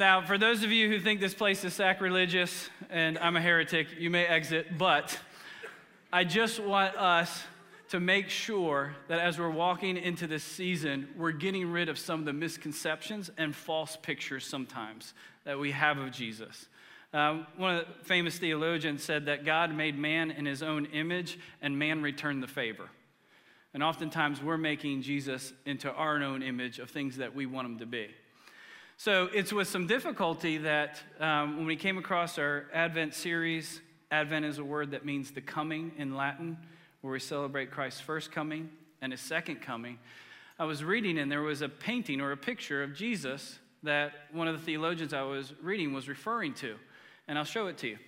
Now, for those of you who think this place is sacrilegious and I'm a heretic, you may exit, but I just want us to make sure that as we're walking into this season, we're getting rid of some of the misconceptions and false pictures sometimes that we have of Jesus. Um, one of the famous theologians said that God made man in his own image and man returned the favor. And oftentimes we're making Jesus into our own image of things that we want him to be. So it's with some difficulty that um, when we came across our Advent series, Advent is a word that means the coming in Latin, where we celebrate Christ's first coming and his second coming. I was reading and there was a painting or a picture of Jesus that one of the theologians I was reading was referring to. And I'll show it to you.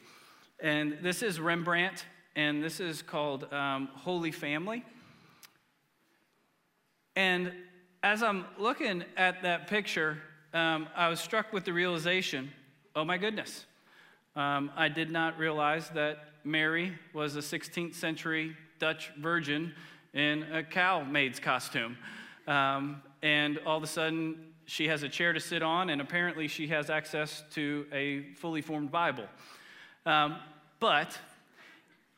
And this is Rembrandt, and this is called um, Holy Family. And as I'm looking at that picture, um, I was struck with the realization oh my goodness, um, I did not realize that Mary was a 16th century Dutch virgin in a cow maid's costume. Um, and all of a sudden, she has a chair to sit on, and apparently, she has access to a fully formed Bible. Um, but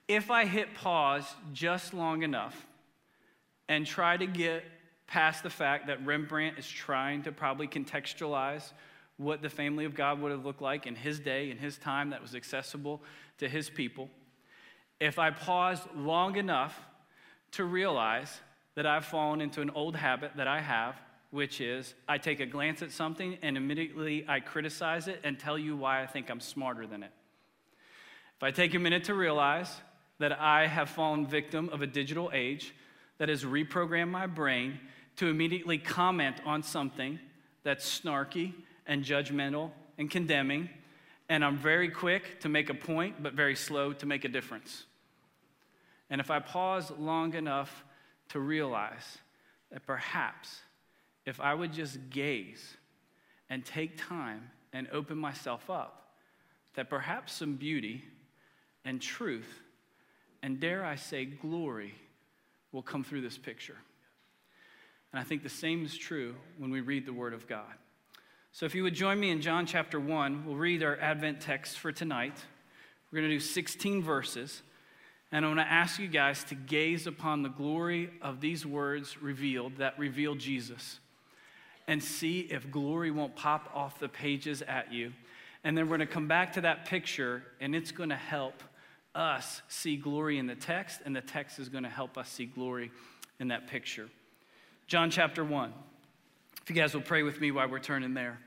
if I hit pause just long enough and try to get past the fact that Rembrandt is trying to probably contextualize what the family of God would have looked like in his day, in his time, that was accessible to his people. If I pause long enough to realize that I've fallen into an old habit that I have, which is I take a glance at something and immediately I criticize it and tell you why I think I'm smarter than it. If I take a minute to realize that I have fallen victim of a digital age that has reprogrammed my brain to immediately comment on something that's snarky and judgmental and condemning, and I'm very quick to make a point, but very slow to make a difference. And if I pause long enough to realize that perhaps if I would just gaze and take time and open myself up, that perhaps some beauty and truth, and dare I say, glory, will come through this picture. And I think the same is true when we read the Word of God. So if you would join me in John chapter 1, we'll read our Advent text for tonight. We're going to do 16 verses. And I want to ask you guys to gaze upon the glory of these words revealed that reveal Jesus and see if glory won't pop off the pages at you. And then we're going to come back to that picture, and it's going to help us see glory in the text, and the text is going to help us see glory in that picture. John chapter 1. If you guys will pray with me while we're turning there.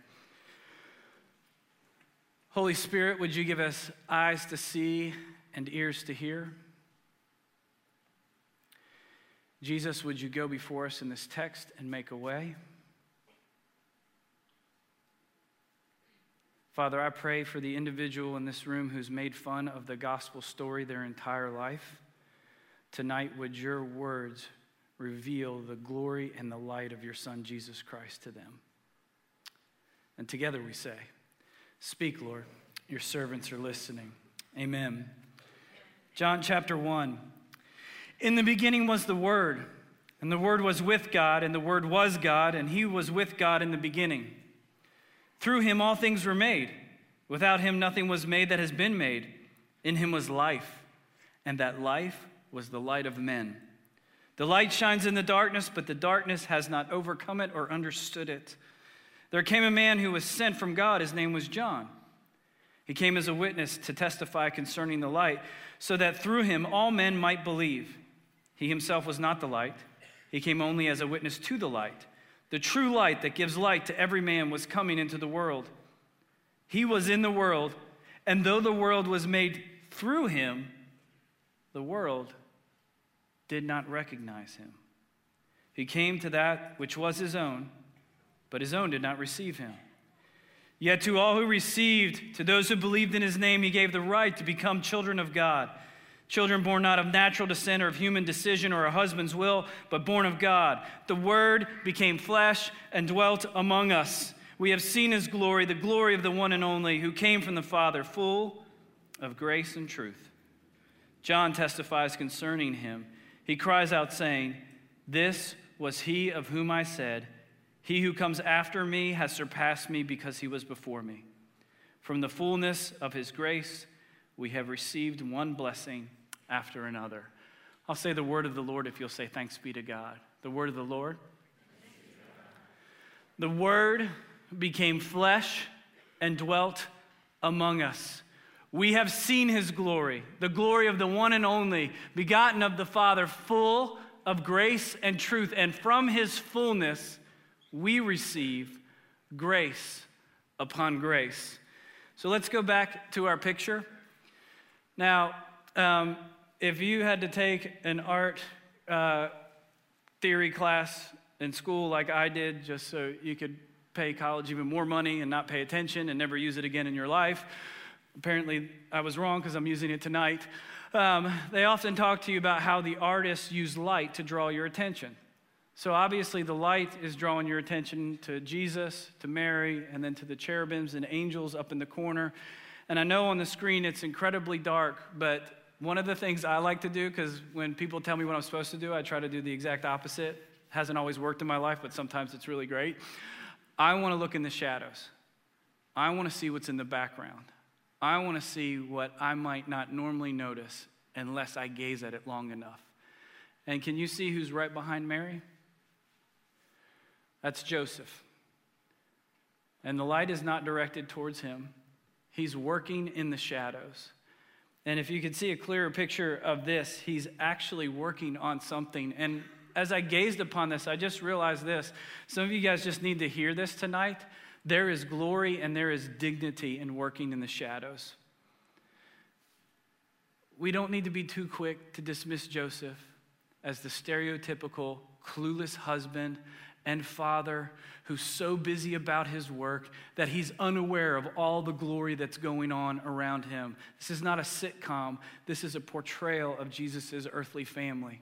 Holy Spirit, would you give us eyes to see and ears to hear? Jesus, would you go before us in this text and make a way? Father, I pray for the individual in this room who's made fun of the gospel story their entire life. Tonight, would your words reveal the glory and the light of your Son, Jesus Christ, to them. And together we say, Speak, Lord. Your servants are listening. Amen. John chapter 1. In the beginning was the Word, and the Word was with God, and the Word was God, and He was with God in the beginning. Through Him all things were made. Without Him nothing was made that has been made. In Him was life, and that life was the light of men. The light shines in the darkness, but the darkness has not overcome it or understood it. There came a man who was sent from God. His name was John. He came as a witness to testify concerning the light, so that through him all men might believe. He himself was not the light, he came only as a witness to the light. The true light that gives light to every man was coming into the world. He was in the world, and though the world was made through him, the world did not recognize him. He came to that which was his own, but his own did not receive him. Yet to all who received, to those who believed in his name, he gave the right to become children of God. Children born not of natural descent or of human decision or a husband's will, but born of God. The Word became flesh and dwelt among us. We have seen his glory, the glory of the one and only who came from the Father, full of grace and truth. John testifies concerning him. He cries out, saying, This was he of whom I said, He who comes after me has surpassed me because he was before me. From the fullness of his grace, we have received one blessing after another. I'll say the word of the Lord if you'll say, Thanks be to God. The word of the Lord. The word became flesh and dwelt among us. We have seen his glory, the glory of the one and only, begotten of the Father, full of grace and truth. And from his fullness, we receive grace upon grace. So let's go back to our picture. Now, um, if you had to take an art uh, theory class in school like I did, just so you could pay college even more money and not pay attention and never use it again in your life, apparently I was wrong because I'm using it tonight. Um, they often talk to you about how the artists use light to draw your attention. So obviously, the light is drawing your attention to Jesus, to Mary, and then to the cherubims and angels up in the corner. And I know on the screen it's incredibly dark, but one of the things I like to do, because when people tell me what I'm supposed to do, I try to do the exact opposite. Hasn't always worked in my life, but sometimes it's really great. I want to look in the shadows. I want to see what's in the background. I want to see what I might not normally notice unless I gaze at it long enough. And can you see who's right behind Mary? That's Joseph. And the light is not directed towards him, he's working in the shadows. And if you could see a clearer picture of this, he's actually working on something. And as I gazed upon this, I just realized this. Some of you guys just need to hear this tonight. There is glory and there is dignity in working in the shadows. We don't need to be too quick to dismiss Joseph as the stereotypical clueless husband and father who's so busy about his work that he's unaware of all the glory that's going on around him. This is not a sitcom, this is a portrayal of Jesus' earthly family.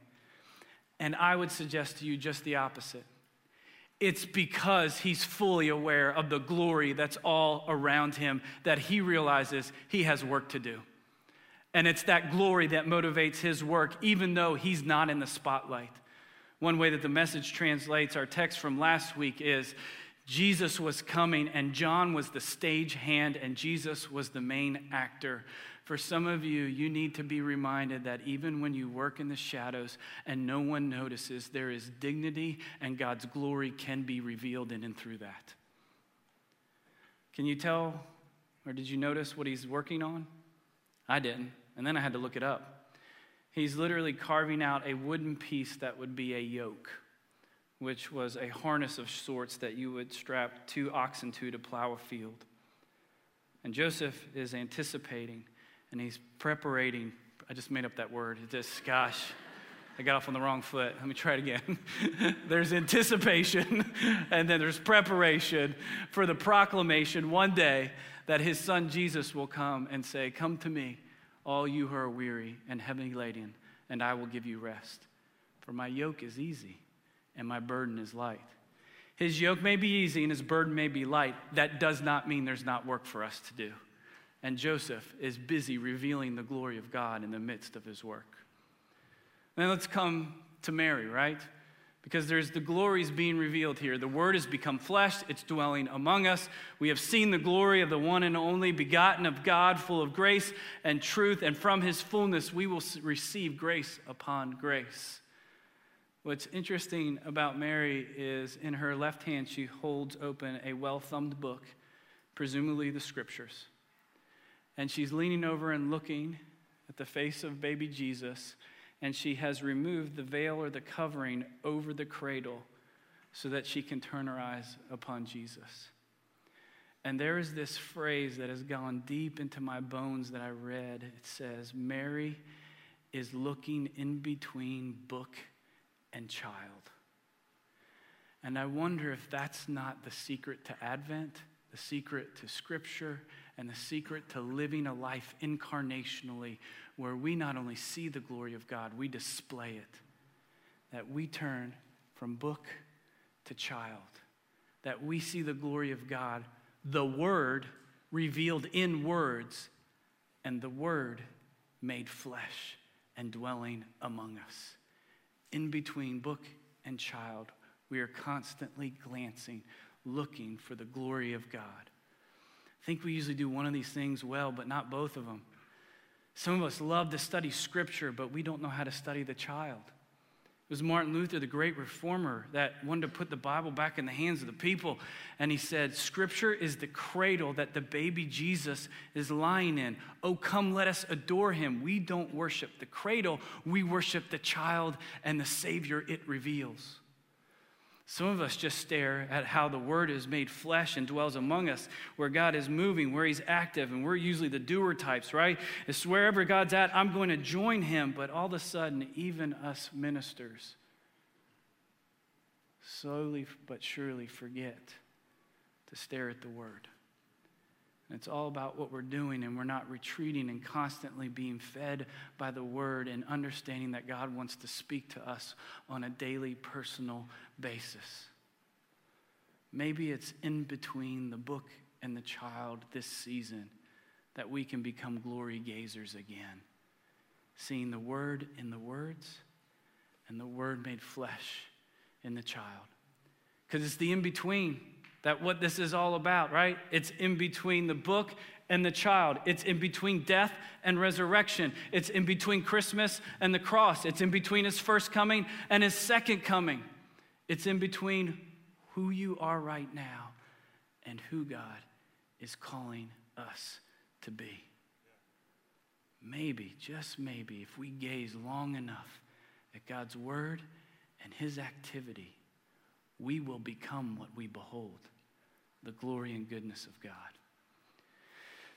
And I would suggest to you just the opposite. It's because he's fully aware of the glory that's all around him that he realizes he has work to do. And it's that glory that motivates his work, even though he's not in the spotlight. One way that the message translates our text from last week is Jesus was coming, and John was the stage hand, and Jesus was the main actor. For some of you, you need to be reminded that even when you work in the shadows and no one notices, there is dignity and God's glory can be revealed in and through that. Can you tell, or did you notice what he's working on? I didn't, and then I had to look it up. He's literally carving out a wooden piece that would be a yoke, which was a harness of sorts that you would strap two oxen to to plow a field. And Joseph is anticipating and he's preparating. I just made up that word. It just, gosh, I got off on the wrong foot. Let me try it again. there's anticipation and then there's preparation for the proclamation one day that his son Jesus will come and say, Come to me all you who are weary and heavy laden, and I will give you rest. For my yoke is easy and my burden is light. His yoke may be easy and his burden may be light. That does not mean there's not work for us to do. And Joseph is busy revealing the glory of God in the midst of his work. Then let's come to Mary, right? Because there's the glories being revealed here. The Word has become flesh, it's dwelling among us. We have seen the glory of the one and only begotten of God, full of grace and truth, and from His fullness we will receive grace upon grace. What's interesting about Mary is in her left hand, she holds open a well thumbed book, presumably the scriptures. And she's leaning over and looking at the face of baby Jesus and she has removed the veil or the covering over the cradle so that she can turn her eyes upon Jesus. And there is this phrase that has gone deep into my bones that I read. It says, Mary is looking in between book and child. And I wonder if that's not the secret to Advent, the secret to Scripture, and the secret to living a life incarnationally where we not only see the glory of God, we display it. That we turn from book to child. That we see the glory of God, the Word revealed in words, and the Word made flesh and dwelling among us. In between book and child, We are constantly glancing, looking for the glory of God. I think we usually do one of these things well, but not both of them. Some of us love to study scripture, but we don't know how to study the child. It was Martin Luther, the great reformer, that wanted to put the Bible back in the hands of the people. And he said, Scripture is the cradle that the baby Jesus is lying in. Oh, come, let us adore him. We don't worship the cradle, we worship the child and the Savior it reveals. Some of us just stare at how the Word is made flesh and dwells among us, where God is moving, where He's active, and we're usually the doer types, right? It's wherever God's at, I'm going to join Him. But all of a sudden, even us ministers slowly but surely forget to stare at the Word. It's all about what we're doing, and we're not retreating and constantly being fed by the word and understanding that God wants to speak to us on a daily, personal basis. Maybe it's in between the book and the child this season that we can become glory gazers again, seeing the word in the words and the word made flesh in the child. Because it's the in between that what this is all about, right? It's in between the book and the child. It's in between death and resurrection. It's in between Christmas and the cross. It's in between his first coming and his second coming. It's in between who you are right now and who God is calling us to be. Maybe, just maybe, if we gaze long enough at God's word and his activity, we will become what we behold the glory and goodness of God.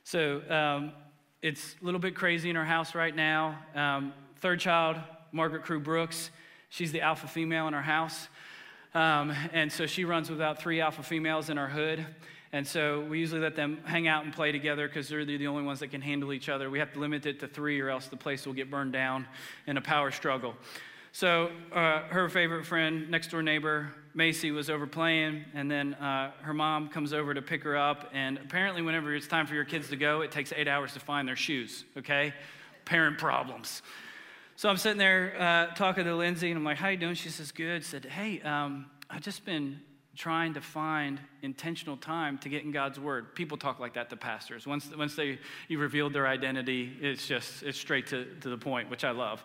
So um, it's a little bit crazy in our house right now. Um, third child, Margaret Crew Brooks, she's the alpha female in our house. Um, and so she runs with about three alpha females in our hood. And so we usually let them hang out and play together because they're the only ones that can handle each other. We have to limit it to three, or else the place will get burned down in a power struggle. So uh, her favorite friend, next door neighbor, Macy, was over playing, and then uh, her mom comes over to pick her up. And apparently, whenever it's time for your kids to go, it takes eight hours to find their shoes, okay? Parent problems. So I'm sitting there uh, talking to Lindsay, and I'm like, how you doing? She says, good. said, hey, um, I've just been trying to find intentional time to get in God's word. People talk like that to pastors. Once, once they, you revealed their identity, it's just, it's straight to, to the point, which I love.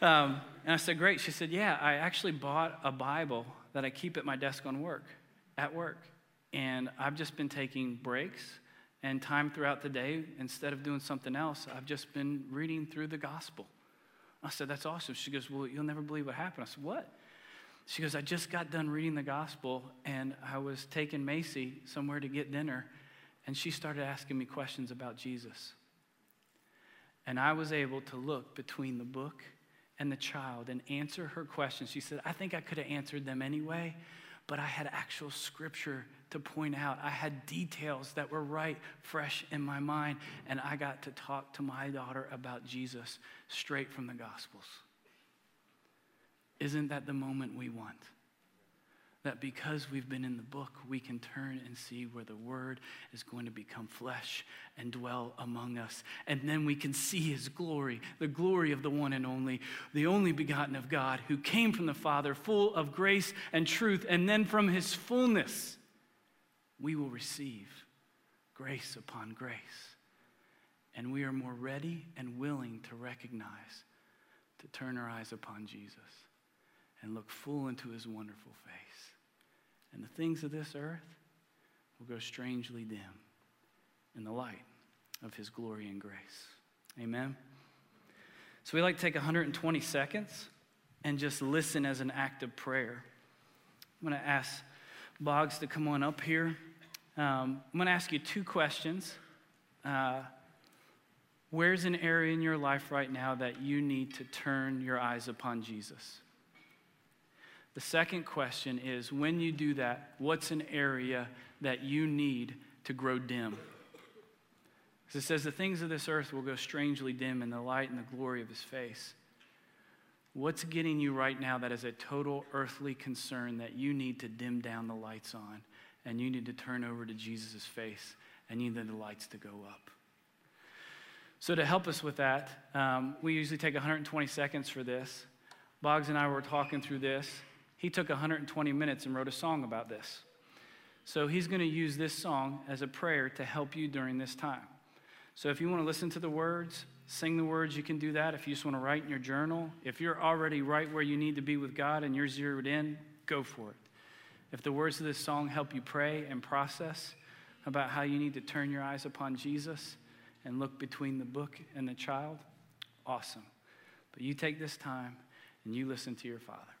Um, and I said, great. She said, yeah, I actually bought a Bible that I keep at my desk on work, at work. And I've just been taking breaks and time throughout the day. Instead of doing something else, I've just been reading through the gospel. I said, that's awesome. She goes, well, you'll never believe what happened. I said, what? She goes, I just got done reading the gospel and I was taking Macy somewhere to get dinner, and she started asking me questions about Jesus. And I was able to look between the book and the child and answer her questions. She said, I think I could have answered them anyway, but I had actual scripture to point out. I had details that were right, fresh in my mind, and I got to talk to my daughter about Jesus straight from the Gospels. Isn't that the moment we want? That because we've been in the book, we can turn and see where the word is going to become flesh and dwell among us. And then we can see his glory, the glory of the one and only, the only begotten of God, who came from the Father, full of grace and truth. And then from his fullness, we will receive grace upon grace. And we are more ready and willing to recognize, to turn our eyes upon Jesus and look full into his wonderful face. And the things of this earth will go strangely dim in the light of his glory and grace. Amen. So we like to take 120 seconds and just listen as an act of prayer. I'm going to ask Boggs to come on up here. Um, I'm going to ask you two questions. Uh, where's an area in your life right now that you need to turn your eyes upon Jesus? The second question is when you do that, what's an area that you need to grow dim? Because it says the things of this earth will go strangely dim in the light and the glory of his face. What's getting you right now that is a total earthly concern that you need to dim down the lights on and you need to turn over to Jesus' face and you need the lights to go up? So, to help us with that, um, we usually take 120 seconds for this. Boggs and I were talking through this He took 120 minutes and wrote a song about this. So he's going to use this song as a prayer to help you during this time. So if you want to listen to the words, sing the words, you can do that. If you just want to write in your journal, if you're already right where you need to be with God and you're zeroed in, go for it. If the words of this song help you pray and process about how you need to turn your eyes upon Jesus and look between the book and the child, awesome. But you take this time and you listen to your Father.